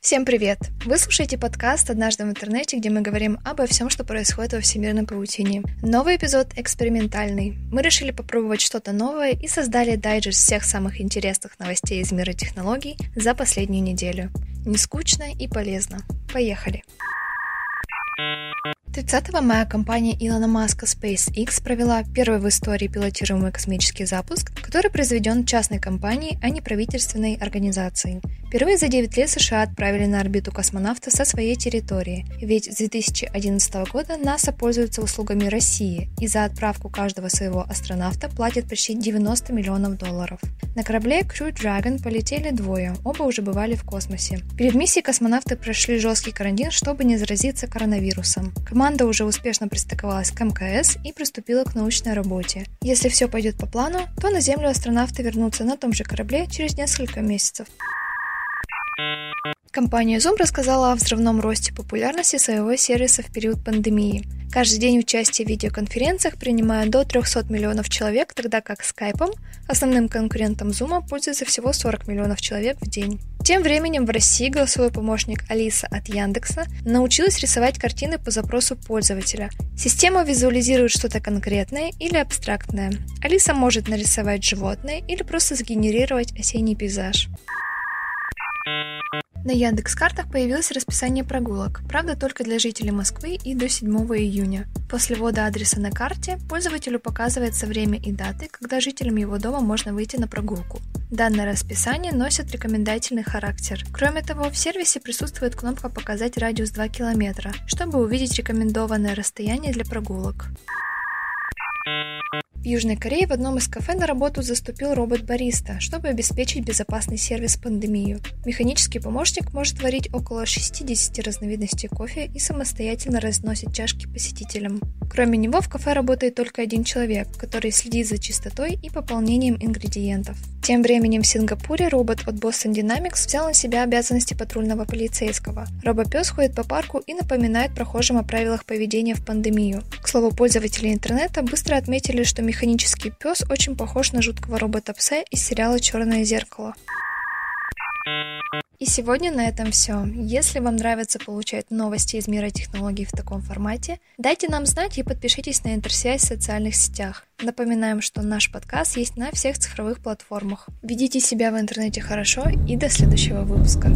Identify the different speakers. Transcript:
Speaker 1: Всем привет! Вы слушаете подкаст «Однажды в интернете», где мы говорим обо всем, что происходит во всемирной паутине. Новый эпизод экспериментальный. Мы решили попробовать что-то новое и создали дайджест всех самых интересных новостей из мира технологий за последнюю неделю. Не скучно и полезно. Поехали! 30 мая компания Илона Маска SpaceX провела первый в истории пилотируемый космический запуск, который произведен частной компанией, а не правительственной организацией. Впервые за 9 лет США отправили на орбиту космонавта со своей территории, ведь с 2011 года НАСА пользуется услугами России и за отправку каждого своего астронавта платит почти 90 миллионов долларов. На корабле Crew Dragon полетели двое, оба уже бывали в космосе. Перед миссией космонавты прошли жесткий карантин, чтобы не заразиться коронавирусом. Команда уже успешно пристыковалась к МКС и приступила к научной работе. Если все пойдет по плану, то на Землю астронавты вернутся на том же корабле через несколько месяцев. Компания Zoom рассказала о взрывном росте популярности своего сервиса в период пандемии. Каждый день участие в видеоконференциях принимают до 300 миллионов человек, тогда как Skype, основным конкурентом Zoom, пользуется всего 40 миллионов человек в день. Тем временем в России голосовой помощник Алиса от Яндекса научилась рисовать картины по запросу пользователя. Система визуализирует что-то конкретное или абстрактное. Алиса может нарисовать животное или просто сгенерировать осенний пейзаж. На Яндекс картах появилось расписание прогулок, правда только для жителей Москвы и до 7 июня. После ввода адреса на карте пользователю показывается время и даты, когда жителям его дома можно выйти на прогулку. Данное расписание носит рекомендательный характер. Кроме того, в сервисе присутствует кнопка «Показать радиус 2 км», чтобы увидеть рекомендованное расстояние для прогулок. Южной Корее в одном из кафе на работу заступил робот-бариста, чтобы обеспечить безопасный сервис пандемию. Механический помощник может варить около 60 разновидностей кофе и самостоятельно разносит чашки посетителям. Кроме него в кафе работает только один человек, который следит за чистотой и пополнением ингредиентов. Тем временем в Сингапуре робот от Boston Dynamics взял на себя обязанности патрульного полицейского. Робопес ходит по парку и напоминает прохожим о правилах поведения в пандемию. К слову, пользователи интернета быстро отметили, что механический пес очень похож на жуткого робота-пса из сериала «Черное зеркало». И сегодня на этом все. Если вам нравится получать новости из мира технологий в таком формате, дайте нам знать и подпишитесь на интерсвязь в социальных сетях. Напоминаем, что наш подкаст есть на всех цифровых платформах. Ведите себя в интернете хорошо и до следующего выпуска.